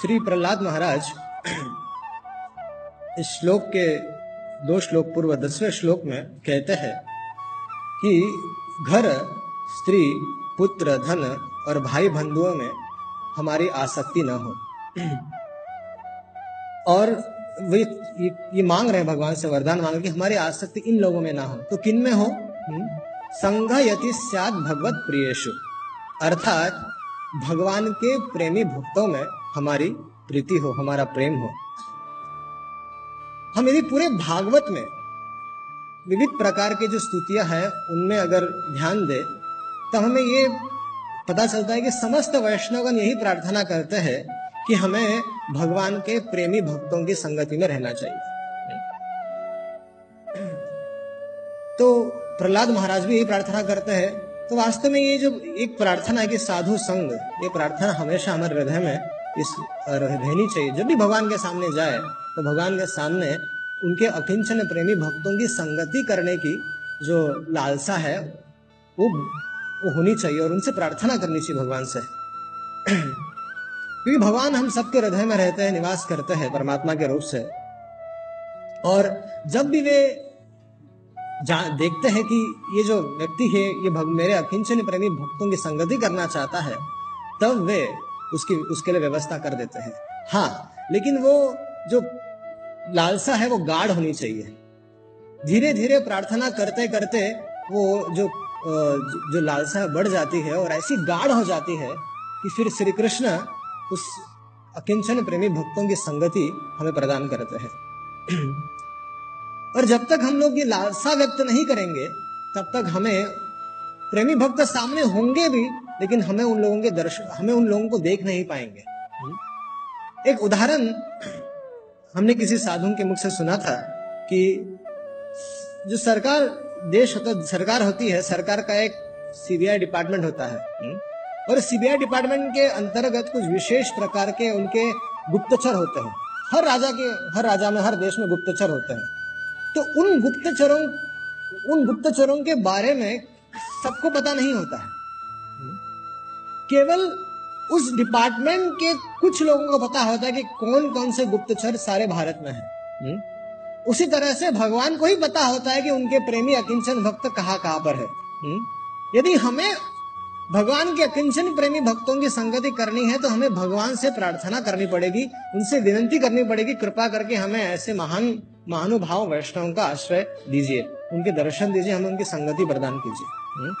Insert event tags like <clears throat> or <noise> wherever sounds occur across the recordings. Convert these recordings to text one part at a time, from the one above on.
श्री प्रहलाद महाराज इस श्लोक के दो श्लोक पूर्व दसवें श्लोक में कहते हैं कि घर स्त्री पुत्र धन और भाई बंधुओं में हमारी आसक्ति न हो। और वे ये, मांग रहे हैं भगवान से वरदान मांग कि हमारी आसक्ति इन लोगों में ना हो। तो किन में हो? संघ यति स्याद भगवत प्रियेशु अर्थात भगवान के प्रेमी भक्तों में हमारी प्रीति हो हमारा प्रेम हो। हम यदि पूरे भागवत में विविध प्रकार के जो स्तुतियाँ हैं, उनमें अगर ध्यान दे तो हमें ये पता चलता है कि समस्त वैष्णवगण यही प्रार्थना करते हैं कि हमें भगवान के प्रेमी भक्तों की संगति में रहना चाहिए। तो प्रहलाद महाराज भी यही प्रार्थना करते हैं। तो वास्तव में ये जो एक प्रार्थना है कि साधु संग, ये प्रार्थना हमेशा हमारे हृदय में इस रहनी चाहिए। जब भी भगवान के सामने जाए तो भगवान के सामने उनके अकिंचन प्रेमी भक्तों की संगति करने की जो लालसा है वो वो होनी चाहिए और उनसे प्रार्थना करनी चाहिए भगवान से। क्योंकि भगवान हम सबके हृदय में रहते हैं निवास करते हैं परमात्मा के रूप से। और जब भी वे देखते हैं कि ये जो व्यक्ति है ये भग, मेरे अकिंचन प्रेमी भक्तों की संगति करना चाहता है तब वे उसकी उसके लिए व्यवस्था कर देते हैं। हाँ लेकिन वो जो लालसा है वो गाढ़ होनी चाहिए। धीरे धीरे प्रार्थना करते करते वो जो जो लालसा बढ़ जाती है और ऐसी गाढ़ हो जाती है कि फिर श्री कृष्ण उस अकिंचन प्रेमी भक्तों की संगति हमें प्रदान करते हैं। और जब तक हम लोग ये लालसा व्यक्त नहीं करेंगे, तब तक हमें प्रेमी भक्त सामने होंगे भी, लेकिन हमें उन लोगों के दर्शन हमें उन लोगों को देख नहीं पाएँगे। एक उदाहरण हमने किसी साधु के मुख से सुना था कि जो सरकार देश होता सरकार होती है सरकार का एक सीबीआई डिपार्टमेंट होता है। और सीबीआई डिपार्टमेंट के अंतर्गत कुछ विशेष प्रकार के उनके गुप्तचर होते हैं। हर राजा के हर राजा में हर देश में गुप्तचर होते हैं। तो उन गुप्तचरों उन गुप्तचरों के बारे में सबको पता नहीं होता है। केवल उस डिपार्टमेंट के कुछ लोगों को पता होता है कि कौन कौन से गुप्तचर सारे भारत में है हम्म? उसी तरह से भगवान को ही पता होता है कि उनके प्रेमी अकिंचन भक्त कहाँ कहाँ पर है हम्म? यदि हमें भगवान के अकिंचन प्रेमी भक्तों की संगति करनी है तो हमें भगवान से प्रार्थना करनी पड़ेगी उनसे विनंती करनी पड़ेगी कृपा करके हमें ऐसे महान महानुभाव वैष्णव का आश्रय दीजिए उनके दर्शन दीजिए हमें उनकी संगति प्रदान कीजिए हम्म?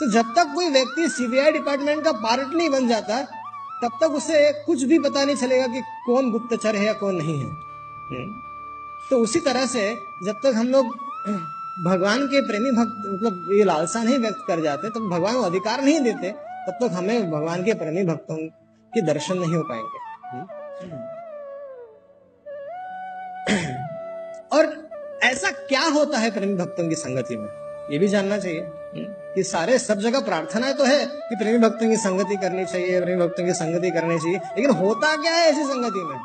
तो जब तक कोई व्यक्ति सीबीआई डिपार्टमेंट का पार्ट नहीं बन जाता तब तक उसे कुछ भी पता नहीं चलेगा कि कौन गुप्तचर है या कौन नहीं है हम्म। तो उसी तरह से जब तक हम लोग भगवान के प्रेमी भक्त मतलब ये लालसा नहीं व्यक्त कर जाते तब तो भगवान को अधिकार नहीं देते तब तक हमें भगवान के प्रेमी भक्तों के दर्शन नहीं हो पाएँगे हम्म। और ऐसा क्या होता है प्रेमी भक्तों की संगति में ये भी जानना चाहिए कि सारे सब जगह प्रार्थना तो है कि प्रेमी भक्तों की संगति करनी चाहिए प्रेमी भक्तों की संगति करनी चाहिए। लेकिन होता क्या है ऐसी संगति में?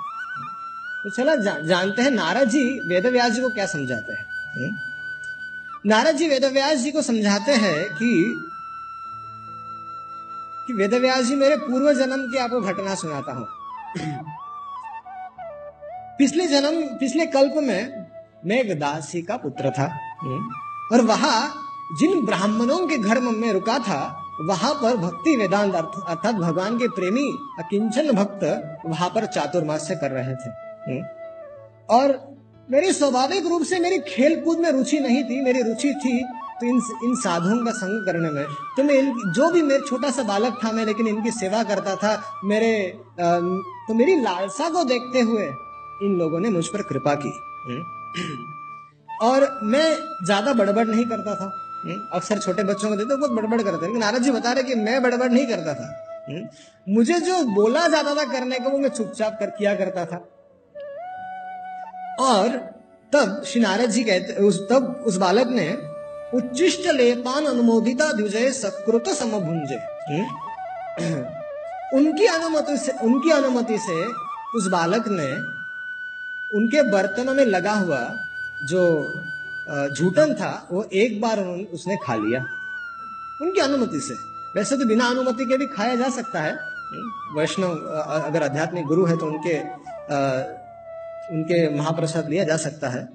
तो चला जा, जानते हैं नारद जी वेद व्यास जी को क्या समझाते हैं? नारद जी वेद व्यास जी को समझाते हैं कि कि वेद व्यास जी मेरे पूर्व जन्म की आपको घटना सुनाता हूँ। पिछले जन्म पिछले कल्प में मैं एक दासी का पुत्र था। और वहाँ जिन ब्राह्मणों के घर में रुका था, वहाँ पर भक्ति वेदांत अर्थात भगवान के प्रेमी अकिंचन भक्त वहाँ पर चातुर्मास्य कर रहे थे हम्म। और मेरी स्वाभाविक रूप से मेरी खेल कूद में रुचि नहीं थी, मेरी रुचि थी तो इन इन साधुओं का संग करने में तो मैं जो भी मेरे छोटा सा बालक था मैं, लेकिन इनकी सेवा करता था, मेरे तो मेरी लालसा को देखते हुए इन लोगों ने मुझ पर कृपा की हम्म। और मैं ज़्यादा बड़बड़ नहीं करता था। हम्म, अक्सर छोटे बच्चों को देते बहुत बड़बड़ करते लेकिन नारद जी बता रहे कि मैं बड़बड़ नहीं करता था। हम्म, मुझे जो बोला जाता था करने को वो मैं चुपचाप कर किया करता था। और तब श्री नारद जी कहते उस तब उस बालक ने उच्चिष्ट लेपान अनुमोदिता द्विजय सकृत समभुंजे हम्म? <clears throat> उनकी अनुमति से उनकी अनुमति से उस बालक ने उनके बर्तनों में लगा हुआ जो झूठन था वो एक बार उसने खा लिया। उनकी अनुमति से। वैसे तो बिना अनुमति के भी खाया जा सकता है। वैष्णव अगर आध्यात्मिक गुरु है तो उनके आ, उनके महाप्रसाद लिया जा सकता है।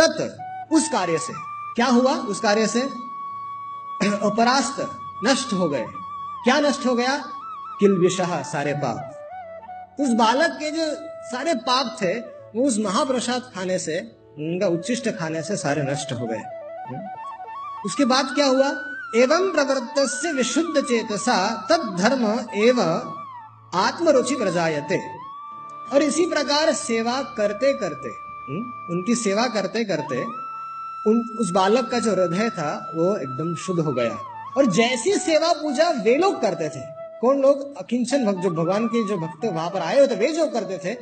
तत् उस कार्य से। क्या हुआ उस कार्य से? <clears throat> अपरास्त नष्ट हो गए। क्या नष्ट हो गया? किल विषह सारे पाप। उस बालक के जो सारे पाप थे वो उस महाप्रसाद खाने से उनका उच्चिष्ट खाने से सारे नष्ट हो गए। उसके बाद क्या हुआ? एवं प्रवृत्त विशुद्ध चेतसा तद धर्म एवं आत्मरुचि प्रजायते। और इसी प्रकार सेवा करते करते उनकी सेवा करते करते, उन, उस बालक का जो हृदय था, वो एकदम शुद्ध हो गया। और जैसी सेवा पूजा वे लोग करते थे, कौन लोग? अकिंचन भक्त जो भगवान के जो भक्त वहाँ पर आए होते वे जो करते थे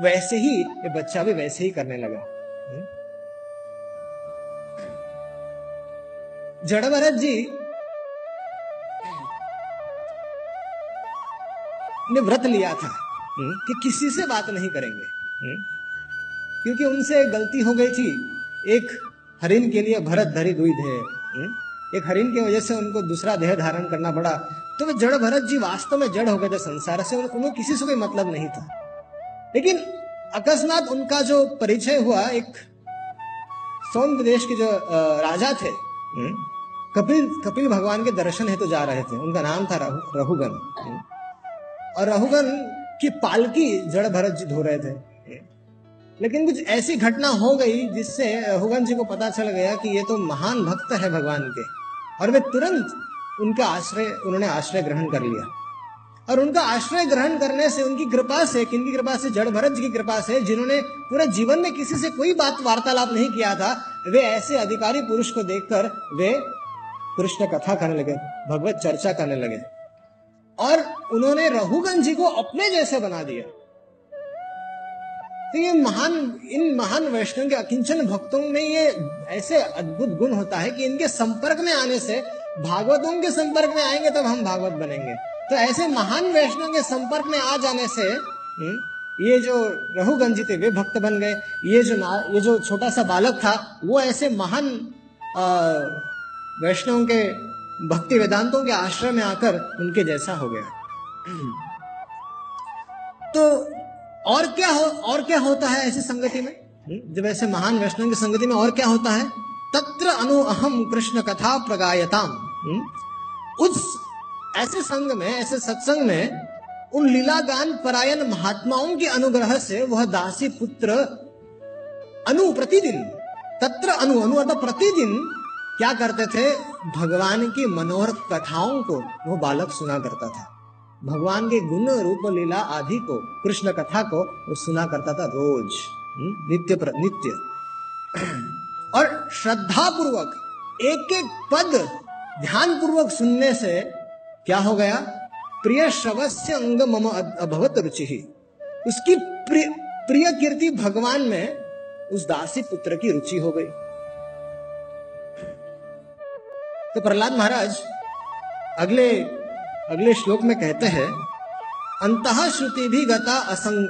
वैसे ही ये बच्चा भी वैसे ही करने लगा। हम्म? जड़ भरत जी ने व्रत लिया था हम्म? कि किसी से बात नहीं करेंगे। हम्म? क्योंकि उनसे गलती हो गई थी। एक हरिन के लिए भरत धरी दुई थे एक हरिन की वजह से उनको दूसरा देह धारण करना पड़ा। तो वे जड़ भरत जी वास्तव में जड़ हो गए थे संसार से। उन्हें किसी से कोई मतलब नहीं था। लेकिन अकस्मात उनका जो परिचय हुआ एक सौंद देश के जो राजा थे हम्म, कपिल कपिल भगवान के दर्शन हेतु तो जा रहे थे। उनका नाम था रहुगन हम्म, और रहुगन की पालकी जड़ भरत जी धो रहे थे। लेकिन कुछ ऐसी घटना हो गई जिससे रहुगन जी को पता चल गया कि ये तो महान भक्त है भगवान के। और वे तुरंत उनका आश्रय उन्होंने आश्रय ग्रहण कर लिया। और उनका आश्रय ग्रहण करने से उनकी कृपा से, किनकी कृपा से? जड़ भरत जी की कृपा से, जिन्होंने पूरे जीवन में किसी से कोई बात वार्तालाप नहीं किया था, वे ऐसे अधिकारी पुरुष को देखकर वे कृष्ण कथा करने लगे, भगवत चर्चा करने लगे। और उन्होंने रघुगंज जी को अपने जैसे बना दिया। तो ये महान, इन महान वैष्णव के अकिंचन भक्तों में ये ऐसे अद्भुत गुण होता है कि इनके संपर्क में आने से भागवतों के संपर्क में आएँगे तब हम भागवत बनेंगे। तो ऐसे महान वैष्णव के संपर्क में आ जाने से हम्म, ये जो रघुगंजी थे वे भक्त बन गए ये जो ना ये जो छोटा सा बालक था वो ऐसे महान वैष्णव के भक्ति वेदांतों के आश्रय में आकर उनके जैसा हो गया। तो और क्या हो और क्या होता है ऐसी संगति में? हम्म, जब ऐसे महान वैष्णव की संगति में और क्या होता है? तत्र अनु अहम कृष्ण कथा प्रगायताम। हम्म, उस ऐसे संग में ऐसे सत्संग में उन लीलागान परायण महात्माओं के अनुग्रह से वह दासी पुत्र अनु प्रतिदिन तत्र अनु अनु अर्थात प्रतिदिन क्या करते थे? भगवान की मनोहर कथाओं को वो बालक सुना करता था। भगवान के गुण रूप लीला आदि को कृष्ण कथा को वो सुना करता था रोज। हम्म, नित्य प्र, नित्य। और श्रद्धा पूर्वक एक एक पद ध्यान पूर्वक सुनने से क्या हो गया? प्रिय श्रवस्य अंग मम अभवत रुचि। ही उसकी प्रिय प्रिय कीर्ति भगवान में उस दासी पुत्र की रुचि हो गई। तो प्रहलाद महाराज, अगले अगले श्लोक में कहते हैं अंत श्रुति भी गता असंग,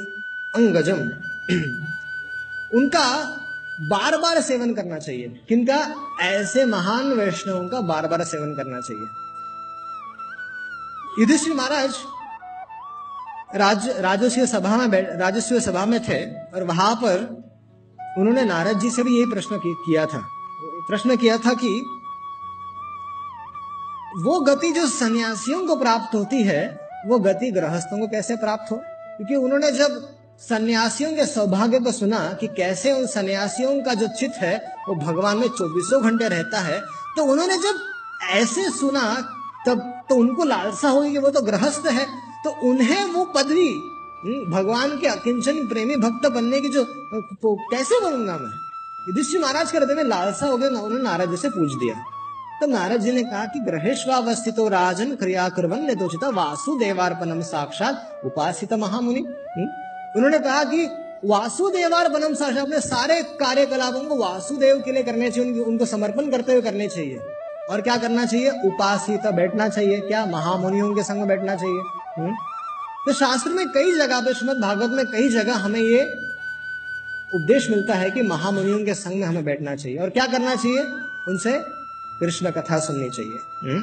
अंगजम। <clears throat> उनका बार बार सेवन करना चाहिए। किनका? ऐसे महान वैष्णवों का बार बार सेवन करना चाहिए। युधिष्ठिर महाराज राज, राजस्व सभा में राजस्व सभा में थे और वहाँ पर उन्होंने नारद जी से भी यही प्रश्न किया था। प्रश्न किया था कि वो गति जो सन्यासियों को प्राप्त होती है, वो गति गृहस्थों को कैसे प्राप्त हो? क्योंकि उन्होंने जब सन्यासियों के सौभाग्य को सुना कि कैसे उन सन्यासियों का जो चित है वो भगवान में चौबीसों घंटे रहता है तो उन्होंने जब ऐसे सुना तब तो उनको लालसा होगी कि वो तो गृहस्थ है तो उन्हें वो पदवी हम्म, भगवान के अकिंचन प्रेमी भक्त बनने की जो कैसे बनूँगा मैं? युधिष्ठिर महाराज के हृदय में लालसा हो गया उन्होंने नारद जी से पूछ दिया। तो नारद जी ने कहा कि ग्रहेश्वावस्थित राजन क्रिया कुरन वासुदेवार्पणम साक्षात उपासित महामुनि हम्म, उन्होंने कहा कि वासुदेवार बनम साश अपने सारे कार्यकलापों को वासुदेव के लिए करने चाहिए उनको समर्पण करते हुए करने चाहिए। और क्या करना चाहिए? उपासित बैठना चाहिए, क्या महामुनियों के संग बैठना चाहिए? हुँ? तो शास्त्र में कई जगह पे, श्रीमद भागवत में कई जगह हमें ये उपदेश मिलता है कि महामुनियों के संग में हमें बैठना चाहिए। और क्या करना चाहिए? उनसे कृष्ण कथा सुननी चाहिए। हुँ?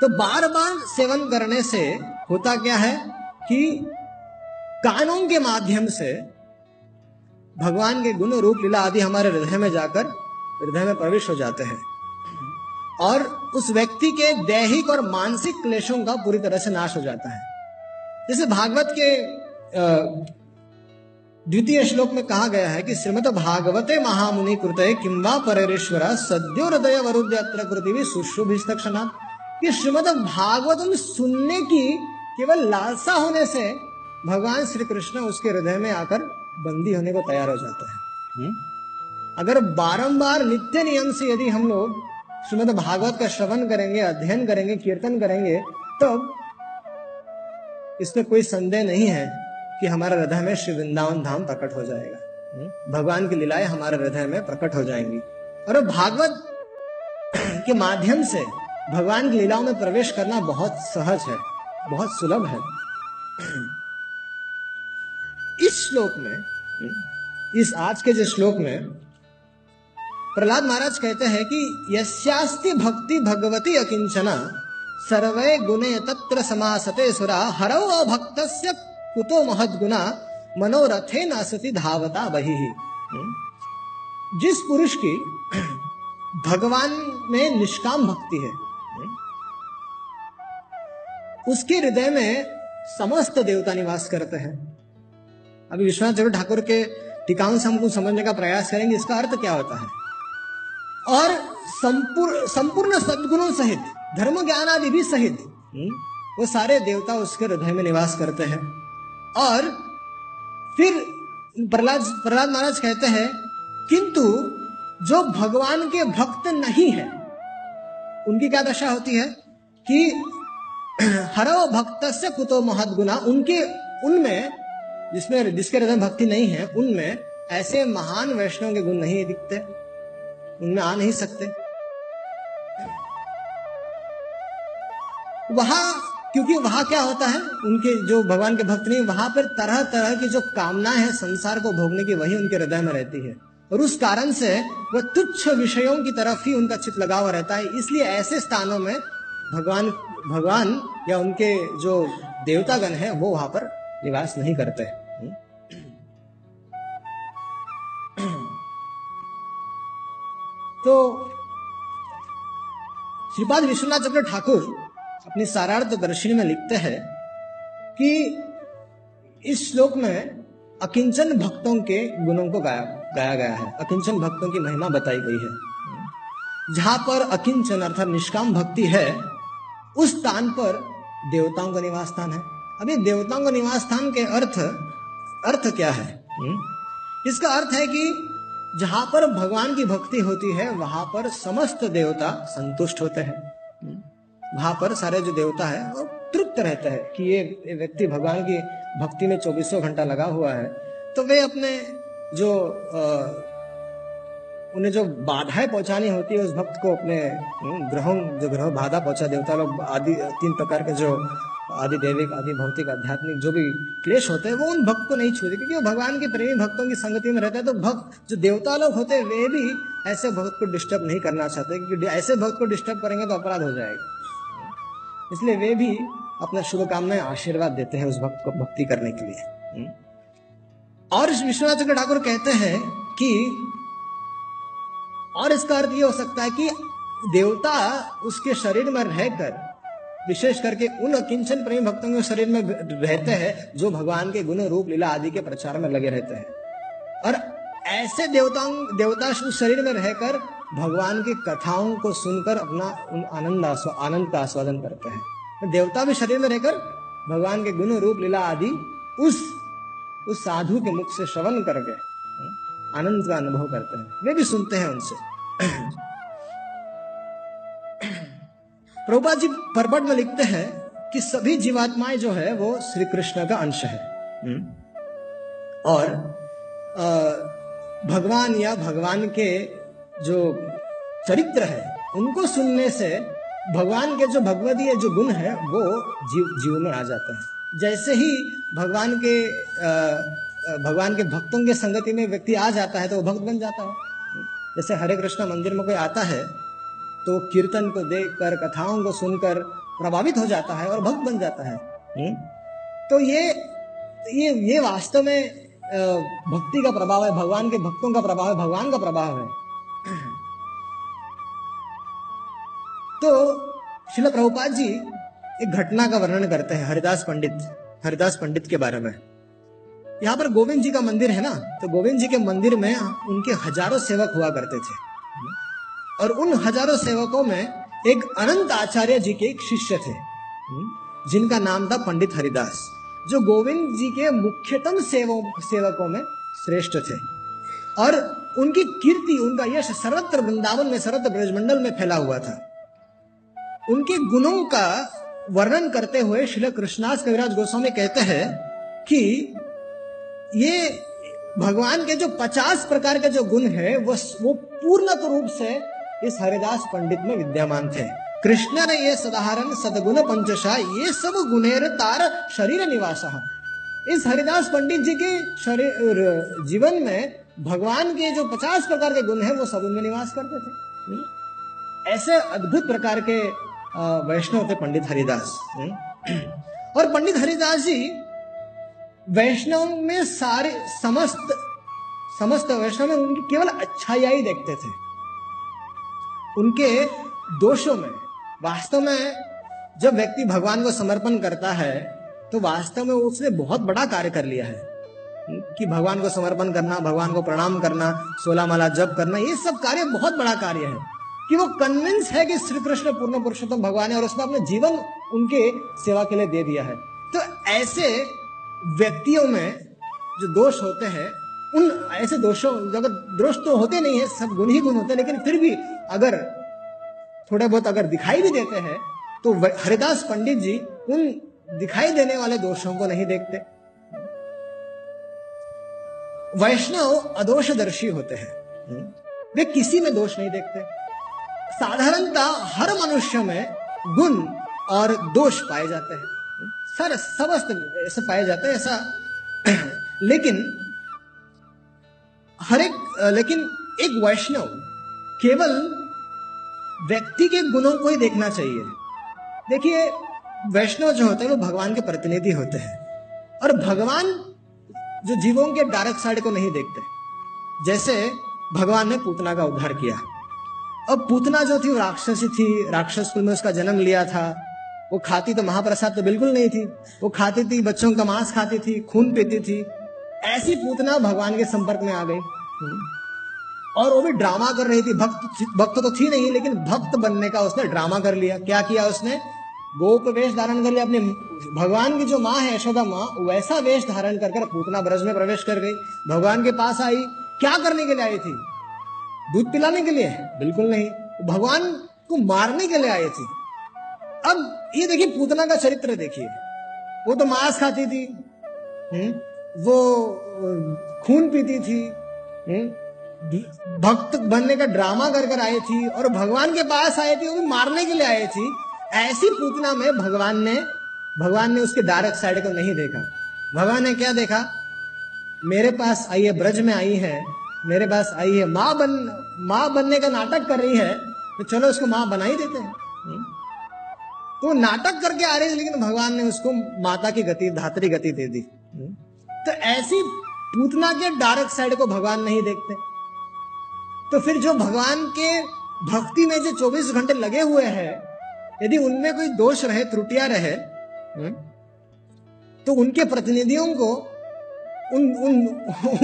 तो बार बार सेवन करने से होता क्या है कि कानों के माध्यम से भगवान के गुण रूप लीला आदि हमारे हृदय में जाकर हृदय में प्रवेश हो जाते हैं। और उस व्यक्ति के दैहिक और मानसिक क्लेशों का पूरी तरह से नाश हो जाता है। जैसे भागवत के द्वितीय श्लोक में कहा गया है कि श्रीमद भागवते महामुनि कृत किम्बा परेश्वर सद्यो हृदय वरुद्यत्र कृति भी सुशुभिस्तक्षणात् कि श्रीमद भागवत सुनने की केवल लालसा होने से भगवान श्री कृष्ण उसके हृदय में आकर बंदी होने को तैयार हो जाता है हुँ? अगर बारंबार नित्य नियम से यदि हम लोग श्रीमद भागवत का श्रवण करेंगे अध्ययन करेंगे कीर्तन करेंगे तब इसमें कोई संदेह नहीं है कि हमारे हृदय में श्री वृंदावन धाम प्रकट हो जाएगा हम्म? भगवान की लीलाएँ हमारे हृदय में प्रकट हो जाएँगी और भागवत <clears throat> के माध्यम से भगवान की लीलाओं में प्रवेश करना बहुत सहज है बहुत सुलभ है <clears throat> इस श्लोक में, इस आज के जो श्लोक में, प्रहलाद महाराज कहते हैं कि यस्यास्ति भक्ति भगवती अकिंचना, सर्वे गुणे तत्र समासते सुरा, हरौ अभक्त कुतो महद्गुना मनोरथे नासती धावता बही। जिस पुरुष की भगवान में निष्काम भक्ति है, उसके हृदय में समस्त देवता निवास करते हैं। अभी विश्वनाथ चंद्र ठाकुर के टिकाऊ से हमको समझने का प्रयास करेंगे इसका अर्थ क्या होता है? और संपूर्ण संपूर्ण सदगुणों सहित धर्म ज्ञान आदि भी सहित हम्म, वो सारे देवता उसके हृदय में निवास करते हैं। और फिर प्रहलाद प्रहलाद महाराज कहते हैं किंतु जो भगवान के भक्त नहीं है उनकी क्या दशा होती है? कि हरो भक्त से कुतो महद गुना उनके उनमें जिसमें, जिसके हृदय भक्ति नहीं है, उनमें ऐसे महान वैष्णव के गुण नहीं दिखते, उनमें आ नहीं सकते। वहाँ, क्योंकि वहाँ क्या होता है, उनके जो भगवान के भक्त नहीं, वहाँ पर तरह तरह की जो कामना है संसार को भोगने की, वही उनके हृदय में रहती है। और उस कारण से वह तुच्छ विषयों की तरफ़ ही उनका चित लगा हुआ रहता है। इसलिए ऐसे स्थानों में भगवान भगवान या उनके जो देवतागण है, वो वहाँ पर निवास नहीं करते। तो श्रीपाद विश्वनाथ चंद्र ठाकुर अपनी सारार्थ दर्शनी में लिखते हैं कि इस श्लोक में अकिंचन भक्तों के गुणों को गाया गाया गया है। अकिंचन भक्तों की महिमा बताई गई है। जहाँ पर अकिंचन अर्थात निष्काम भक्ति है, उस स्थान पर देवताओं का निवास स्थान है। अभी देवताओं का निवास स्थान के अर्थ अर्थ क्या है? इसका अर्थ है कि जहाँ पर भगवान की भक्ति होती है वहाँ पर समस्त देवता संतुष्ट होते हैं। वहाँ पर सारे जो देवता है वो तृप्त रहते हैं कि ये व्यक्ति भगवान की भक्ति में चौबीसों घंटा लगा हुआ है। तो वे अपने जो आ, उन्हें जो बाधाएँ पहुंचानी होती है उस भक्त को अपने ग्रहों जो ग्रह बाधा पहुँचा देवता लोग आदि तीन प्रकार के जो आदि देविक आदि भौतिक आध्यात्मिक जो भी क्लेश होते हैं, वो उन भक्त को नहीं छूते, क्योंकि वो भगवान के प्रेमी भक्तों की संगति में रहता है। तो भक्त जो देवता लोग होते हैं, वे भी ऐसे भक्त को डिस्टर्ब नहीं करना चाहते, क्योंकि ऐसे भक्त को डिस्टर्ब करेंगे तो अपराध हो जाएगा। इसलिए वे भी अपना शुभकामनाएँ आशीर्वाद देते हैं उस भक्त को भक्ति करने के लिए। हम्म। और विश्वनाथ चंद्र ठाकुर कहते हैं कि, और इसका अर्थ ये हो सकता है कि देवता उसके शरीर में रहकर विशेष करके उन अकिंचन प्रेमी भक्तों के शरीर में रहते हैं जो भगवान के गुण, रूप, लीला आदि के प्रचार में लगे रहते हैं। और ऐसे देवताओं देवता शरीर में रहकर भगवान की कथाओं को सुनकर अपना उन आनंद आनंद का आस्वादन करते हैं। देवता भी शरीर में रहकर भगवान के गुण, रूप, लीला आदि उस उस साधु के मुख से श्रवण करके आनंद का अनुभव करते हैं। वे भी सुनते हैं उनसे। प्रभुपा जी परबट में लिखते हैं कि सभी जीवात्माएँ जो है वो श्री कृष्ण का अंश है। हम्म। और भगवान या भगवान के जो चरित्र है उनको सुनने से भगवान के जो भगवदीय जो गुण है वो जीव जीव में आ जाते हैं। जैसे ही भगवान के भगवान के भक्तों के संगति में व्यक्ति आ जाता है तो वो भक्त बन जाता है। जैसे हरे कृष्ण मंदिर में कोई आता है तो कीर्तन को देखकर कथाओं को सुनकर प्रभावित हो जाता है और भक्त बन जाता है। हम्म? तो ये ये ये वास्तव में भक्ति का प्रभाव है भगवान के भक्तों का प्रभाव है भगवान का प्रभाव है। तो शिल प्रभुपाद जी एक घटना का वर्णन करते हैं हरिदास पंडित हरिदास पंडित के बारे में। यहाँ पर गोविंद जी का मंदिर है ना? तो गोविंद जी के मंदिर में उनके हज़ारों सेवक हुआ करते थे। और उन हज़ारों सेवकों में एक अनंत आचार्य जी के एक शिष्य थे जिनका नाम था पंडित हरिदास, जो गोविंद जी के मुख्यतम सेवों, सेवकों में श्रेष्ठ थे। और उनकी कीर्ति, उनका यश सर्वत्र वृंदावन में, सर्वत्र ब्रजमंडल में फैला हुआ था। उनके गुणों का वर्णन करते हुए श्री कृष्णास कविराज गोस्वामी कहते हैं कि ये भगवान के जो पचास प्रकार के जो गुण है, वो वो पूर्ण रूप से इस हरिदास पंडित में विद्यमान थे। कृष्ण ने ये सदाहरण, सदगुण, पंचशा, ये सब गुणेर तार शरीर निवास। इस हरिदास पंडित जी के शरीर जीवन में भगवान के जो पचास प्रकार के गुण है, वो सब उनमें निवास करते थे। ऐसे अद्भुत प्रकार के वैष्णव थे पंडित हरिदास। और पंडित हरिदास जी वैष्णव में सारे, समस्त समस्त वैष्णव में उनकी केवल अच्छाई देखते थे। उनके दोषों में। वास्तव में जब व्यक्ति भगवान को समर्पण करता है तो वास्तव में उसने बहुत बड़ा कार्य कर लिया है। कि भगवान को समर्पण करना, भगवान को प्रणाम करना सोलह माला जप करना, ये सब कार्य बहुत बड़ा कार्य है। कि वो कन्विंस है कि श्री कृष्ण पूर्ण पुरुषोत्तम भगवान है और उसने अपने जीवन उनके सेवा के लिए दे दिया है। तो ऐसे व्यक्तियों में जो दोष होते हैं उन ऐसे दोषों अगर दोष तो होते नहीं है, सब गुण ही गुण होते हैं, लेकिन फिर भी अगर थोड़े बहुत अगर दिखाई भी देते हैं तो हरिदास पंडित जी उन दिखाई देने वाले दोषों को नहीं देखते। वैष्णव अदोषदर्शी होते हैं। वे किसी में दोष नहीं देखते। साधारणता हर मनुष्य में गुण और दोष पाए जाते हैं। सर समस्त ऐसे पाए जाते हैं, ऐसा <clears throat> लेकिन हर एक लेकिन एक वैष्णव केवल व्यक्ति के गुणों को ही देखना चाहिए। देखिए, वैष्णव जो होते हैं, वो भगवान के प्रतिनिधि होते हैं। और भगवान जो जीवों के डायरेक्ट साइड को नहीं देखते। जैसे भगवान ने पूतना का उद्धार किया। अब पूतना जो थी, वो राक्षसी थी, राक्षस कुल में उसका जन्म लिया था। वो खाती तो महाप्रसाद तो बिल्कुल नहीं थी। वो खाती थी, बच्चों का मांस खाती थी, खून पीती थी। ऐसी पूतना भगवान के संपर्क में आ गई। और वो भी ड्रामा कर रही थी। भक्त भक्त तो थी नहीं, लेकिन भक्त बनने का उसने ड्रामा कर लिया। क्या किया उसने? गोप वेश धारण कर लिया। अपने भगवान की जो माँ है, यशोदा माँ, वैसा वेश धारण कर कर पूतना ब्रज में प्रवेश कर गई। भगवान के पास आई। क्या करने के लिए आई थी? दूध पिलाने के लिए? बिल्कुल नहीं। भगवान को मारने के लिए आई थी। अब ये देखिए पूतना का चरित्र देखिए। वो तो मांस खाती थी। हुँ? वो खून पीती थी भक्त बनने का ड्रामा कर कर आई थी और भगवान के पास आए थे, वो मारने के लिए आए थी। ऐसी पूतना में भगवान ने भगवान ने उसके डायरेक्ट साइड को नहीं देखा। भगवान ने क्या देखा? मेरे पास आई है, ब्रज में आई है, मेरे पास आई है, माँ बन, माँ बनने का नाटक कर रही है तो चलो उसको माँ बना ही देते हैं। हम्म। तो नाटक करके आ रही है, लेकिन भगवान ने उसको माता की गति, धात्री गति दे दी। हम्म। तो ऐसी पूतना के डायरेक्ट साइड को भगवान नहीं देखते। तो फिर जो भगवान के भक्ति में जो 24 घंटे लगे हुए हैं यदि उनमें कोई दोष रहे त्रुटियाँ रहे हम्म, तो उनके प्रतिनिधियों को उन उन,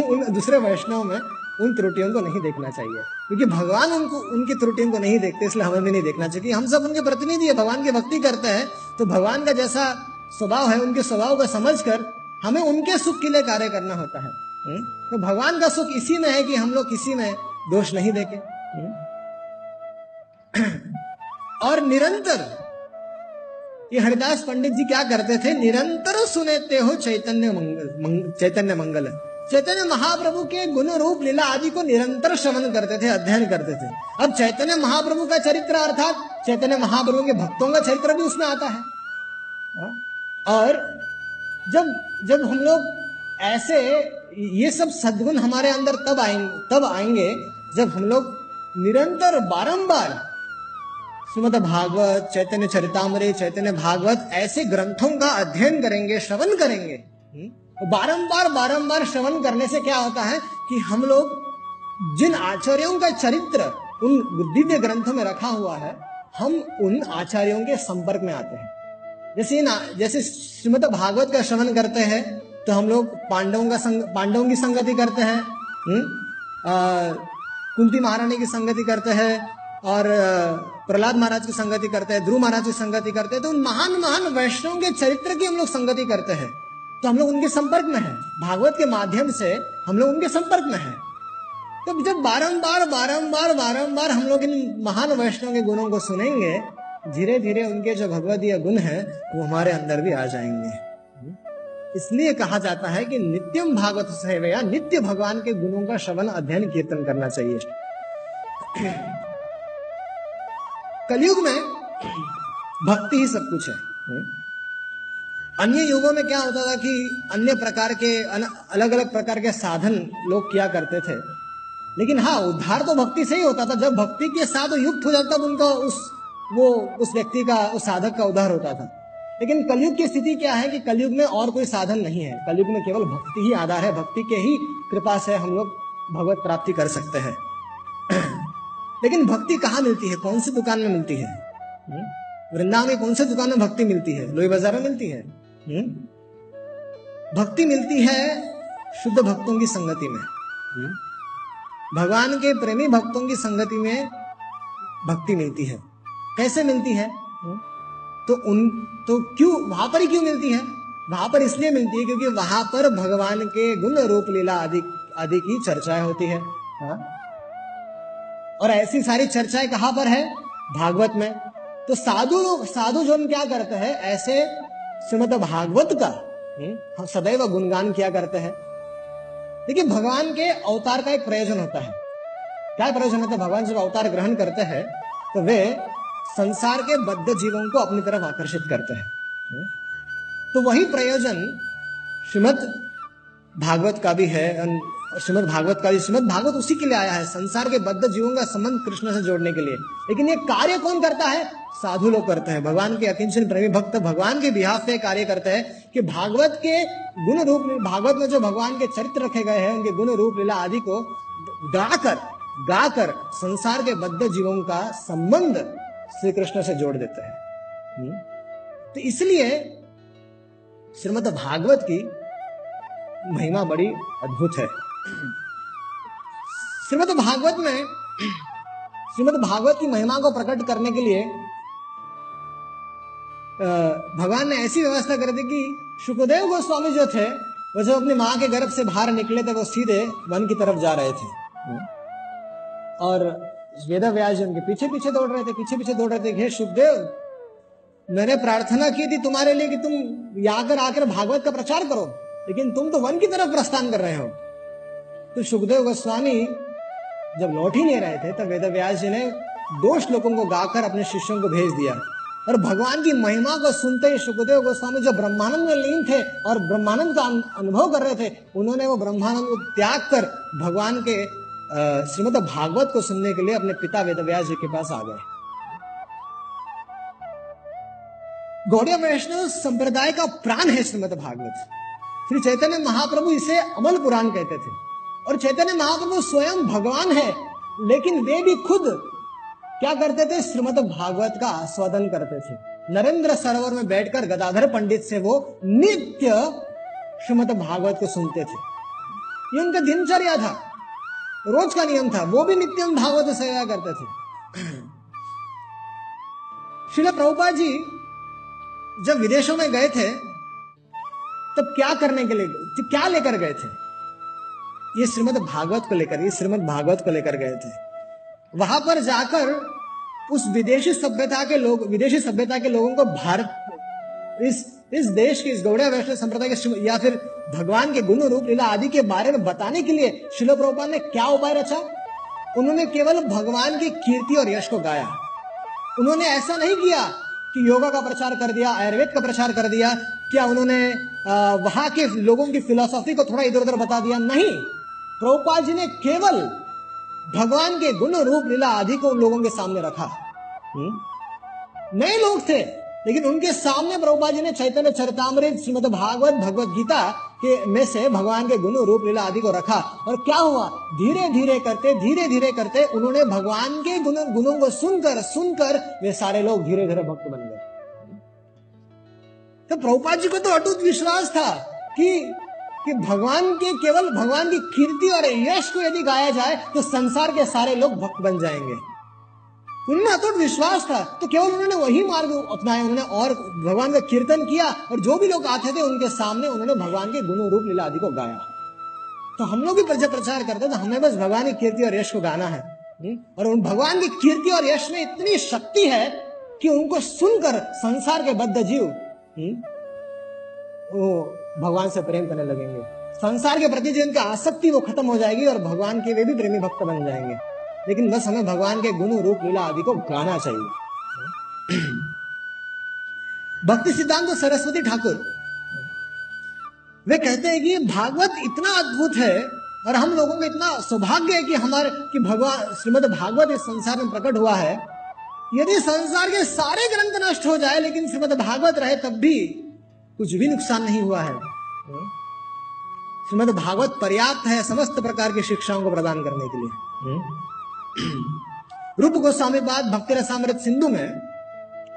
उन दूसरे वैष्णव में उन त्रुटियों को नहीं देखना चाहिए। क्योंकि भगवान उनको उनकी त्रुटियों को नहीं देखते इसलिए हमें भी नहीं देखना चाहिए। हम सब उनके प्रतिनिधि है भगवान की भक्ति करते हैं तो भगवान का जैसा स्वभाव है उनके स्वभाव को समझ कर हमें उनके सुख के लिए कार्य करना होता है हम्म? तो भगवान का सुख इसी में है कि हम लोग किसी में दोष नहीं देखे हम्म? <clears throat> और निरंतर, ये हरिदास पंडित जी क्या करते थे निरंतर सुनेते हो चैतन्य मंगल चैतन्य मंगल चैतन्य महाप्रभु के गुण रूप, लीला आदि को निरंतर श्रवण करते थे, अध्ययन करते थे अब चैतन्य महाप्रभु का चरित्र अर्थात, चैतन्य महाप्रभु के भक्तों का चरित्र भी उसमें आता है हाँ? और जब जब हम लोग ऐसे, ये सब सद्गुण हमारे अंदर तब आएँगे तब आएँगे जब हम लोग निरंतर बारंबार श्रीमद भागवत, चैतन्य चरितामृत, चैतन्य भागवत ऐसे ग्रंथों का अध्ययन करेंगे, श्रवण करेंगे हम्म? बारंबार बारंबार श्रवण करने से क्या होता है कि हम लोग जिन आचार्यों का चरित्र उन दिव्य ग्रंथों में रखा हुआ है, हम उन आचार्यों के संपर्क में आते हैं जैसे ना, जैसे श्रीमद भागवत का श्रवण करते हैं तो हम लोग पांडवों का संग, पांडवों की संगति करते हैं हम्म? कुंती महारानी की संगति करते हैं, और प्रहलाद महाराज की संगति करते हैं, ध्रुव महाराज की संगति करते हैं तो उन महान महान वैष्णव के चरित्र की हम लोग संगति करते हैं। तो हम लोग उनके संपर्क में हैं। भागवत के माध्यम से हम लोग उनके संपर्क में हैं। तो जब बारंबार बारंबार बारंबार हम लोग इन महान वैष्णव के गुणों को सुनेंगे धीरे धीरे उनके जो भगवदीय गुण है, वो हमारे अंदर भी आ जाएँगे। इसलिए कहा जाता है कि नित्यम भागवत सेवया, नित्य भगवान के गुणों का श्रवण अध्ययन कीर्तन करना चाहिए। कलयुग में भक्ति ही सब कुछ है। अन्य युगों में क्या होता था कि अन्य प्रकार के अलग अलग प्रकार के साधन लोग किया करते थे। लेकिन हाँ उद्धार तो भक्ति से ही होता था। जब भक्ति के साथ युक्त हो जाता, तब उनका उस वो उस व्यक्ति का उस साधक का उद्धार होता था। लेकिन कलयुग की स्थिति क्या है कि कलयुग में और कोई साधन नहीं है। कलयुग में केवल भक्ति ही आधार है। भक्ति के ही कृपा से हम लोग भगवत प्राप्ति कर सकते हैं। <clears throat> लेकिन भक्ति कहाँ मिलती है? कौन सी दुकान में मिलती है? हम्म? वृंदावन में कौन सी दुकान में भक्ति मिलती है? लोही बाज़ार में मिलती है? हम्म? भक्ति मिलती है शुद्ध भक्तों की संगति में। हम्म? भगवान के प्रेमी भक्तों की संगति में भक्ति मिलती है। कैसे मिलती है? तो उन तो क्यों वहाँ पर ही क्यों मिलती है? वहाँ पर इसलिए मिलती है क्योंकि वहाँ पर भगवान के गुण रूप लीला आदि आदि की चर्चाएँ होती है। हा? और ऐसी सारी चर्चाएँ कहाँ पर है? भागवत में। तो साधु साधु जन क्या करते हैं ऐसे श्रीमद भागवत का हम्म, हम सदैव गुणगान किया करते हैं। देखिए भगवान के अवतार का एक प्रयोजन होता है। क्या प्रयोजन होता है? भगवान जब अवतार ग्रहण करते हैं तो वे संसार के बद्ध जीवों को अपनी तरफ़ आकर्षित करते हैं। तो वही प्रयोजन श्रीमद भागवत का भी है श्रीमद भागवत का भी, श्रीमद भागवत उसी के लिए आया है, संसार के बद्ध जीवों का संबंध कृष्ण से जोड़ने के लिए। लेकिन ये कार्य कौन करता है? साधु लोग करते हैं, भगवान के अकिंचन प्रेमी भक्त भगवान के बिहाफ पे कार्य करते हैं कि भागवत के गुण रूप, भागवत में जो भगवान के चरित्र रखे गए हैं, उनके गुण रूप लीला आदि को गाकर गाकर संसार के बद्ध जीवों का संबंध श्री कृष्ण से जोड़ देते हैं। हम्म? तो इसलिए श्रीमद भागवत की महिमा बड़ी अद्भुत है। श्रीमद भागवत में, श्रीमद भागवत की महिमा को प्रकट करने के लिए भगवान ने ऐसी व्यवस्था कर दी कि सुखदेव गोस्वामी जो थे, वो जब अपनी माँ के गर्भ से बाहर निकले थे, वो सीधे वन की तरफ़ जा रहे थे। और वेद व्यास जी उनके पीछे पीछे दौड़ रहे थे, पीछे पीछे दौड़ रहे थे, हे सुखदेव, मैंने प्रार्थना की थी तुम्हारे लिए कि तुम यहाँ कर आकर भागवत का प्रचार करो, लेकिन तुम तो वन की तरफ़ प्रस्थान कर रहे हो। तो सुखदेव गोस्वामी जब लौट ही नहीं रहे थे, तब वेद व्यास जी ने दो श्लोकों को गाकर अपने शिष्यों को भेज दिया। और भगवान की महिमा को सुनते ही सुखदेव गोस्वामी जो ब्रह्मानंद में लीन थे और ब्रह्मानंद का अनुभव कर रहे थे, उन्होंने वो ब्रह्मानंद को त्याग कर भगवान के श्रीमद भागवत को सुनने के लिए अपने पिता वेदव्यास जी के पास आ गए। गौड़िया वैष्णव संप्रदाय का प्राण है श्रीमद भागवत। श्री चैतन्य महाप्रभु इसे अमल पुराण कहते थे। और चैतन्य महाप्रभु स्वयं भगवान है, लेकिन वे भी खुद क्या करते थे? श्रीमद भागवत का आस्वादन करते थे। नरेंद्र सरोवर में बैठकर गदाधर पंडित से वो नित्य श्रीमद भागवत को सुनते थे। ये उनका दिनचर्या था। रोज का नियम था। वो भी नित्यम भागवत सेवा करते थे। शिल प्रभुपा जी जब विदेशों में गए थे, तब क्या करने के लिए क्या लेकर गए थे? ये श्रीमद भागवत को लेकर, ये श्रीमद भागवत को लेकर गए थे। वहाँ पर जाकर उस विदेशी सभ्यता के लोग, विदेशी सभ्यता के लोगों को भारत इस इस देश के इस गौड़िया वैष्णव संप्रदाय के या फिर भगवान के गुण रूप लीला आदि के बारे में बताने के लिए शिलो प्रभुपाल ने क्या उपाय रचा? उन्होंने केवल भगवान की कीर्ति और यश को गाया। उन्होंने ऐसा नहीं किया कि योगा का प्रचार कर दिया, आयुर्वेद का प्रचार कर दिया, क्या उन्होंने वहाँ के लोगों की फिलोसॉफी को थोड़ा इधर उधर बता दिया? नहीं। प्रभुपाल जी ने केवल भगवान के गुण रूप लीला आदि को उन लोगों के सामने रखा। हम्म? नए लोग थे। लेकिन उनके सामने प्रभुपा जी ने चैतन्य चरितमृत, श्रीमद भागवत, भगवत गीता के में से भगवान के गुण, रूप, लीला आदि को रखा। और क्या हुआ? धीरे धीरे करते धीरे धीरे करते उन्होंने भगवान के गुण, गुणों को सुनकर सुनकर वे सारे लोग धीरे धीरे भक्त बन गए। तो प्रभुपाद जी को तो अटूट विश्वास था कि कि भगवान के केवल, भगवान की कीर्ति और यश को यदि गाया जाए तो संसार के सारे लोग भक्त बन जाएँगे। उनमें अतुट विश्वास था। तो केवल उन्होंने वही मार्ग अपनाया उन्होंने और भगवान का कीर्तन किया और जो भी लोग आते थे, उनके सामने उन्होंने भगवान के गुण रूप लीला आदि को गाया। तो हम लोग भी प्रजा प्रचार करते तो हमें बस भगवान की कीर्ति और यश को गाना है? और उन भगवान की कीर्ति और यश में इतनी शक्ति है कि उनको सुनकर संसार के बद्ध जीव वो भगवान से प्रेम करने लगेंगे। संसार के प्रति जो जिनकी आसक्ति, वो खत्म हो जाएगी और भगवान के वे भी प्रेमी भक्त बन जाएँगे। लेकिन बस हमें भगवान के गुण, रूप, लीला आदि को गाना चाहिए। भक्ति सिद्धांत तो सरस्वती ठाकुर। वे कहते हैं कि भागवत इतना अद्भुत है और हम लोगों को इतना सौभाग्य है कि हमारे, कि भगवान, श्रीमद भागवत इस संसार में प्रकट हुआ है। यदि संसार के सारे ग्रंथ नष्ट हो जाए, लेकिन श्रीमद भागवत रहे, तब भी कुछ भी नुकसान नहीं हुआ है। श्रीमद भागवत पर्याप्त है समस्त प्रकार की शिक्षाओं को प्रदान करने के लिए। <clears throat> रूप गोस्वामी बाद भक्ति रसामृत सिंधु में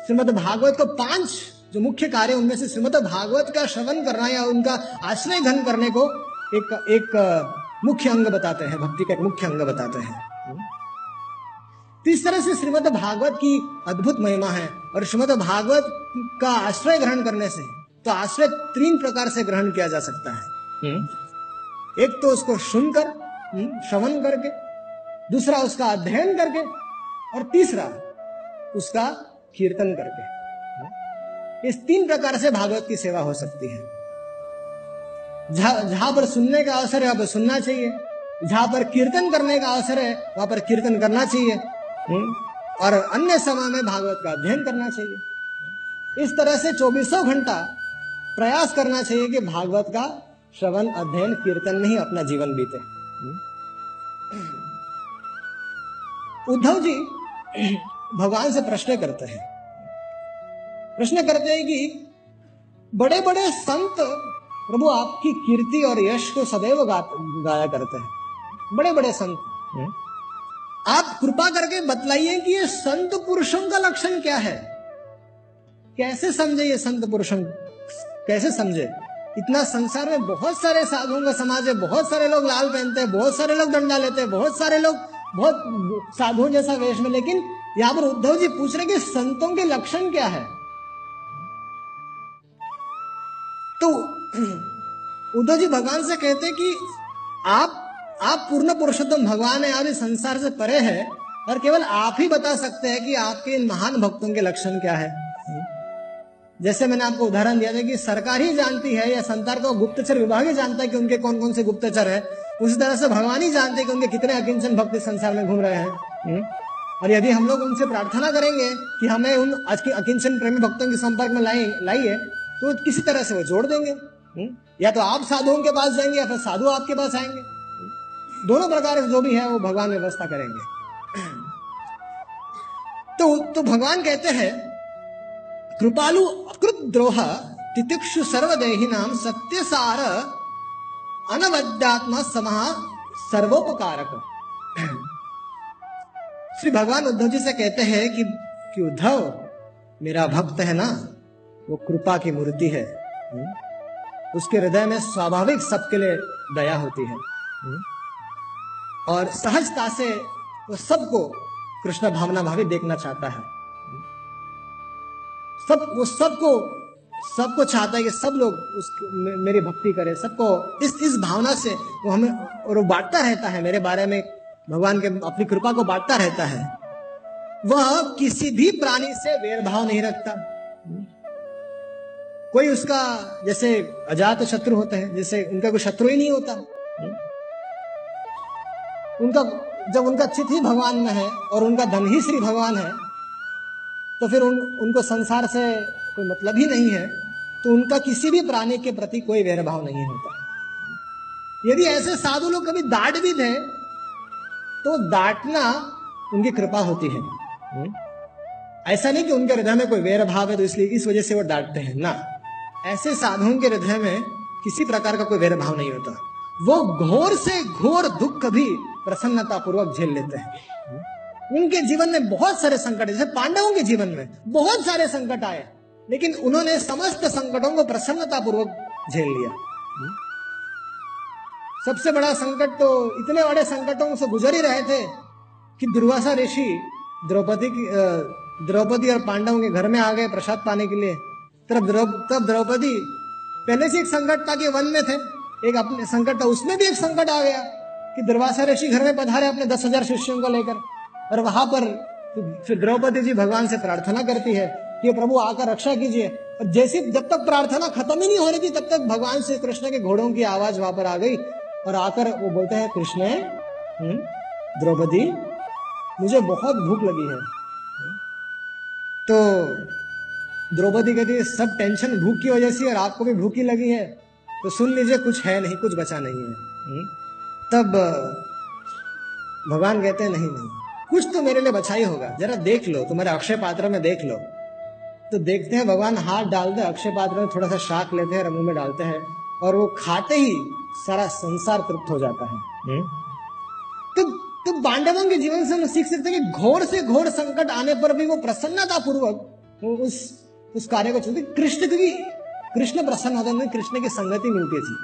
श्रीमद भागवत को पाँच जो मुख्य कार्य उनमें से श्रीमद भागवत का श्रवण करना या उनका आश्रय घन करने को एक एक मुख्य अंग बताते हैं भक्ति का एक मुख्य अंग बताते हैं। इस तरह से श्रीमद भागवत की अद्भुत महिमा है और श्रीमद भागवत का आश्रय ग्रहण करने से तो आश्रय तीन प्रकार से ग्रहण किया जा सकता है। हम्म। एक तो उसको सुनकर हम्म, श्रवण करके दूसरा उसका अध्ययन करके और तीसरा उसका कीर्तन करके इस तीन प्रकार से भागवत की सेवा हो सकती है। जहाँ पर सुनने का अवसर है, वहाँ पर सुनना चाहिए। जहाँ पर कीर्तन करने का अवसर है, वहाँ पर कीर्तन करना चाहिए। हम्म? और अन्य समय में भागवत का अध्ययन करना चाहिए। इस तरह से चौबीसों घंटा प्रयास करना चाहिए कि भागवत का श्रवण, अध्ययन, कीर्तन में ही अपना जीवन बीते। उद्धव जी भगवान से प्रश्न करते हैं। प्रश्न करते हैं कि बड़े बड़े संत प्रभु आपकी कीर्ति और यश को सदैव गा, गाया करते हैं। बड़े बड़े संत। हम्म। आप कृपा करके बतलाइए कि ये संत पुरुषों का लक्षण क्या है? कैसे समझे ये संत पुरुषों? कैसे समझे? इतना संसार में बहुत सारे साधुओं का समाज है बहुत सारे लोग लाल पहनते हैं बहुत सारे लोग डंडा लेते हैं बहुत सारे लोग बहुत साधुओं जैसा वेश में, लेकिन यहाँ पर उद्धव जी पूछ रहे कि संतों के लक्षण क्या है? तो <clears throat> उद्धव जी भगवान से कहते कि आप आप पूर्ण पुरुषोत्तम भगवान है, आप इस संसार से परे है और केवल आप ही बता सकते हैं कि आपके इन महान भक्तों के लक्षण क्या है। जैसे मैंने आपको उदाहरण दिया था कि सरकार ही जानती है या संतार का गुप्तचर विभाग ही जानता है कि उनके कौन कौन से गुप्तचर है। उसी तरह से भगवान ही जानते कि उनके कितने अकिंचन भक्त संसार में घूम रहे हैं हम्म? और यदि हम लोग उनसे प्रार्थना करेंगे कि हमें उन आज की अकिंचन प्रेमी भक्तों के संपर्क में लाई लाइए तो किसी तरह से वो जोड़ देंगे हम्म? या तो आप साधुओं के पास जाएँगे या फिर साधु आपके पास आएँगे दोनों प्रकार से जो भी है वो भगवान व्यवस्था करेंगे तो तो भगवान कहते हैं कृपालु अकृत द्रोह तितिक्षु सर्वदेही नाम सत्य सार अनवद्यात्मा समाह सर्वोपकारक। श्री भगवान उद्धव जी से कहते हैं कि, कि उद्धव मेरा भक्त है ना वो कृपा की मूर्ति है? उसके हृदय में स्वाभाविक सबके लिए दया होती है? और सहजता से वो सबको कृष्ण भावना भावी देखना चाहता है? सब वो सबको सबको चाहता है कि सब लोग उस मेरी भक्ति करें। सबको इस इस भावना से वो हमें, और वो बांटता रहता है मेरे बारे में। भगवान के, अपनी कृपा को बांटता रहता है। वह किसी भी प्राणी से भेदभाव नहीं रखता। कोई उसका, जैसे अजात शत्रु होते हैं, जैसे उनका कोई शत्रु ही नहीं होता। उनका, जब उनका चित ही भगवान में है, और उनका धन ही श्री भगवान है तो फिर उन, उनको संसार से कोई मतलब ही नहीं है तो उनका किसी भी प्राणी के प्रति कोई वैरभाव नहीं होता। यदि ऐसे साधु लोग कभी दाट भी दें तो दाटना उनकी कृपा होती है? ऐसा नहीं कि उनके हृदय में कोई वेर भाव है तो इसलिए इस वजह से वो डांटते हैं। ना। ऐसे साधुओं के हृदय में किसी प्रकार का कोई वेर भाव नहीं होता। वो घोर से घोर दुख भी प्रसन्नता पूर्वक झेल लेते हैं। उनके जीवन में बहुत सारे संकट जैसे पांडवों के जीवन में बहुत सारे संकट आए। लेकिन उन्होंने समस्त संकटों को प्रसन्नता पूर्वक झेल लिया। सबसे बड़ा संकट तो इतने बड़े संकटों से गुजर ही रहे थे कि दुर्वासा ऋषि द्रौपदी की द्रौपदी और पांडवों के घर में आ गए प्रसाद पाने के लिए। तब तब द्रौपदी पहले से एक संकट था कि वन में थे। एक अपने संकट था, उसमें भी एक संकट आ गया कि दुर्वासा ऋषि घर में पधारे अपने दस हज़ार शिष्यों को लेकर। और वहाँ पर फिर द्रौपदी जी भगवान से प्रार्थना करती है कि प्रभु आकर रक्षा कीजिए। और जैसे जब तक प्रार्थना खत्म ही नहीं हो रही थी तब तक भगवान श्री कृष्ण के घोड़ों की आवाज़ वहाँ पर आ गई। और आकर वो बोलते हैं कृष्ण हम्म, द्रौपदी मुझे बहुत भूख लगी है। तो द्रौपदी कहती है सब टेंशन भूख की वजह से और आपको भी भूखी लगी है। तो सुन लीजिए कुछ है नहीं कुछ बचा नहीं है। हम्म, तब भगवान कहते हैं नहीं नहीं कुछ तो मेरे लिए बचा ही होगा। जरा देख लो तुम्हारे अक्षय पात्र में देख लो। तो देखते हैं भगवान हाथ डालते हैं अक्षय पात्र में थोड़ा सा शाक लेते हैं मुँह में डालते हैं और वो खाते ही सारा संसार तृप्त हो जाता है। हम्म? तो तो पांडवों के जीवन से हम सीख सकते हैं कि घोर से घोर संकट आने पर भी वो प्रसन्नता पूर्वक वो उस उस कार्य को चलते कृष्ण क्योंकि कृष्ण प्रसन्न होते हैं कृष्ण की संगति मिलती थी।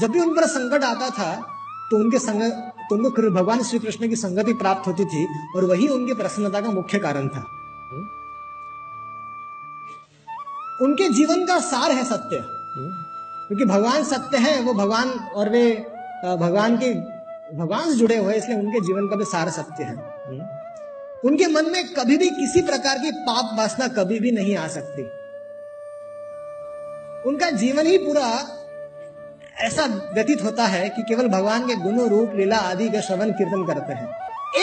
जब भी उन पर संकट आता था तो उनके संग तो उनको भगवान श्री कृष्ण की संगति प्राप्त होती थी और वही उनकी प्रसन्नता का मुख्य कारण था। उनके जीवन का सार है सत्य। क्योंकि भगवान सत्य है, वो भगवान और वे भगवान के, भगवान से जुड़े हुए इसलिए उनके जीवन का भी सार सत्य है। उनके मन में कभी भी किसी प्रकार की पाप वासना कभी भी नहीं आ सकती। उनका जीवन ही पूरा ऐसा व्यतीत होता है कि केवल भगवान के गुण, रूप, लीला आदि का श्रवण, कीर्तन करते हैं।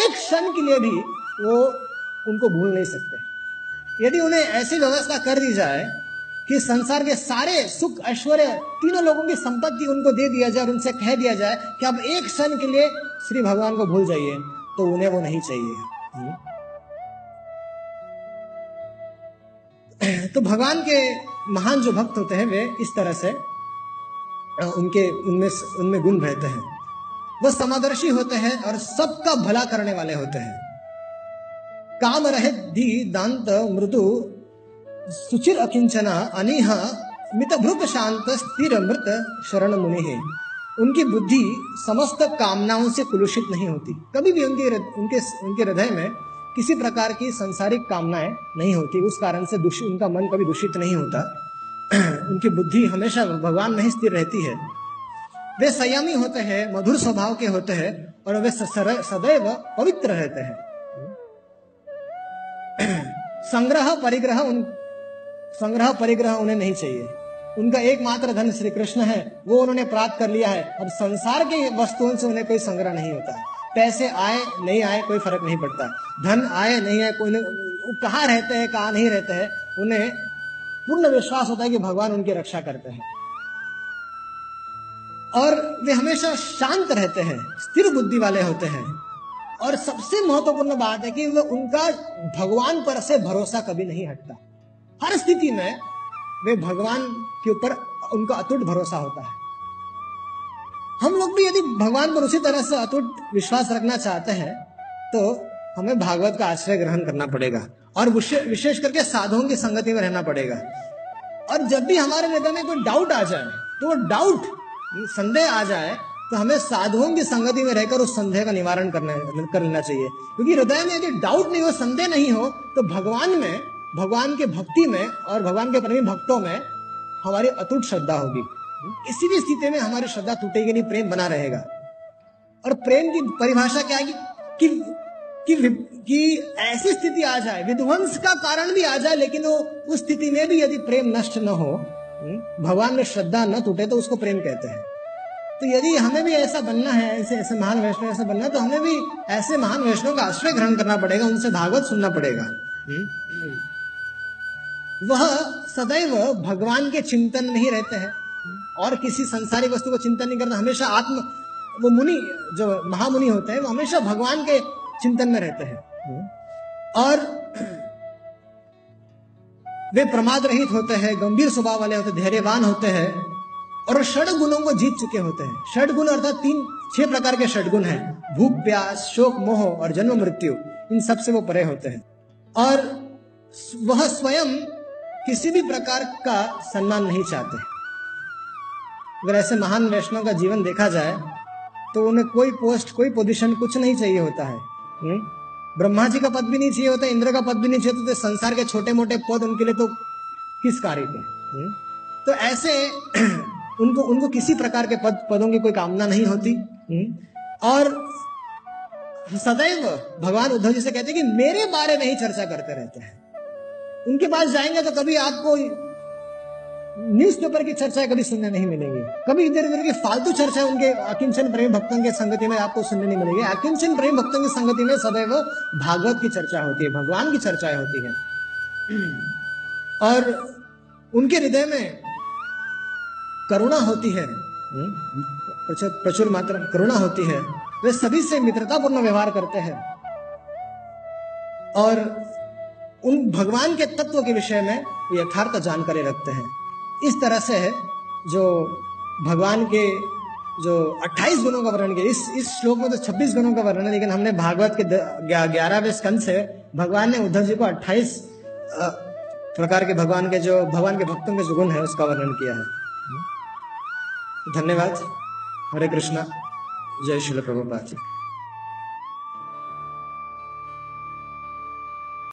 एक क्षण के लिए भी वो उनको भूल नहीं सकते। यदि उन्हें ऐसी व्यवस्था कर दी जाए कि संसार के सारे सुख, ऐश्वर्य तीनों लोगों की संपत्ति उनको दे दिया जाए और उनसे कह दिया जाए कि अब एक क्षण के लिए श्री भगवान को भूल जाइए तो उन्हें वो नहीं चाहिए। हम्म। <clears throat> तो भगवान के महान जो भक्त होते हैं, वे इस तरह से उनके, उनमें उनमें गुण रहते हैं। वह समादर्शी होते हैं और सबका भला करने वाले होते हैं। काम रहित दी दांत मृदु सुचिर अकिंचना अनिहा मितभृत शांत स्थिर मृत शरण मुनि है। उनकी बुद्धि समस्त कामनाओं से कुलुषित नहीं होती। कभी भी उनके उनके उनके हृदय में किसी प्रकार की संसारिक कामनाएँ नहीं होती। उस कारण से दूषित उनका मन कभी दूषित नहीं होता। <clears throat> उनकी बुद्धि हमेशा भगवान में ही स्थिर रहती है। वे संयमी होते हैं, मधुर स्वभाव के होते हैं और वे सदैव पवित्र रहते हैं। <clears throat> संग्रह, परिग्रह उन संग्रह परिग्रह उन्हें नहीं चाहिए। उनका एकमात्र धन श्री कृष्ण है, वो उन्होंने प्राप्त कर लिया है। अब संसार के वस्तुओं से उन्हें कोई संग्रह नहीं होता। पैसे आए, नहीं आए, कोई फ़र्क नहीं पड़ता। धन आए, नहीं आए, कोई कहाँ रहते हैं, कहाँ नहीं रहते हैं, उन्हें पूर्ण विश्वास होता है कि भगवान उनकी रक्षा करते हैं। और वे हमेशा शांत रहते हैं, स्थिर बुद्धि वाले होते हैं। और सबसे महत्वपूर्ण बात है कि उनका भगवान पर से भरोसा कभी नहीं हटता। हर स्थिति में वे भगवान के ऊपर उनका अतुट भरोसा होता है। हम लोग भी यदि भगवान पर उसी तरह से अतुट विश्वास रखना चाहते हैं तो हमें भागवत का आश्रय ग्रहण करना पड़ेगा और विशेष करके साधुओं की संगति में रहना पड़ेगा। और जब भी हमारे हृदय में कोई डाउट आ जाए तो वो डाउट संदेह आ जाए तो हमें साधुओं की संगति में रहकर उस संदेह का निवारण करना कर लेना चाहिए। क्योंकि हृदय में यदि डाउट नहीं हो, संदेह नहीं हो तो भगवान में भगवान के भक्ति में और भगवान के प्रेमी भक्तों में हमारी अतुट श्रद्धा होगी। किसी भी स्थिति में हमारी श्रद्धा टूटेगी नहीं प्रेम बना रहेगा। और प्रेम की परिभाषा क्या है कि कि कि ऐसी स्थिति आ जाए विध्वंस का कारण भी आ जाए लेकिन वो उस स्थिति में भी यदि प्रेम नष्ट न हो हम्म, भगवान में श्रद्धा न टूटे तो उसको प्रेम कहते हैं। तो यदि हमें भी ऐसा बनना है ऐसे ऐसे महान वैष्णव ऐसा बनना है तो हमें भी ऐसे महान वैष्णव का आश्रय ग्रहण करना पड़ेगा उनसे भागवत सुनना पड़ेगा। हम्म, वह सदैव भगवान के चिंतन में ही रहते हैं। और किसी संसारिक वस्तु को चिंतन नहीं करना हमेशा आत्म, वो मुनि, जो महामुनि होते हैं, वो हमेशा भगवान के चिंतन में रहते हैं। और वे प्रमाद रहित होते हैं, गंभीर स्वभाव वाले होते धैर्यवान होते हैं, और षड गुणों को जीत चुके होते हैं। षड गुण अर्थात तीन, छह प्रकार के षड गुण है। भूख, प्यास, शोक, मोह और जन्म, मृत्यु, इन सबसे वो परे होते हैं। और वह स्वयं किसी भी प्रकार का सम्मान नहीं चाहते अगर ऐसे महान वैष्णव का जीवन देखा जाए तो उन्हें कोई पोस्ट कोई पोजीशन कुछ नहीं चाहिए होता है हम्म? ब्रह्मा जी का पद भी नहीं चाहिए होता, इंद्र का पद भी नहीं चाहिए तो संसार के छोटे मोटे पद उनके लिए तो किस कार्य के हम्म? तो ऐसे <clears throat> उनको उनको किसी प्रकार के पद, पदों की कोई कामना नहीं होती हम्म? और सदैव भगवान उद्धव जी से कहते हैं कि मेरे बारे में ही चर्चा करते रहते हैं उनके पास जाएँगे तो कभी आपको न्यूज़पेपर की चर्चा कभी सुनने नहीं मिलेगी। कभी इधर उधर की फालतू चर्चा उनके अकिंचन प्रेम भक्तों के संगति में आपको सुनने नहीं मिलेगी। अकिंचन प्रेम भक्तों की संगति में सदैव भागवत की चर्चा होती है भगवान की चर्चाएँ होती है। और उनके हृदय में करुणा होती है प्रचुर मात्रा करुणा होती है। वे सभी से मित्रतापूर्ण व्यवहार करते हैं। और उन भगवान के तत्व के विषय में यथार्थ जानकारी रखते हैं। इस तरह से है जो भगवान के जो 28 गुणों का वर्णन किया, इस इस श्लोक में तो 26 गुणों का वर्णन है, लेकिन हमने भागवत के ग्यारहवें स्कंद से भगवान ने उद्धव जी को 28 प्रकार के भगवान के जो, भगवान के भक्तों के जो गुण है, उसका वर्णन किया है। धन्यवाद। हरे कृष्णा। जय श्री प्रभुपाद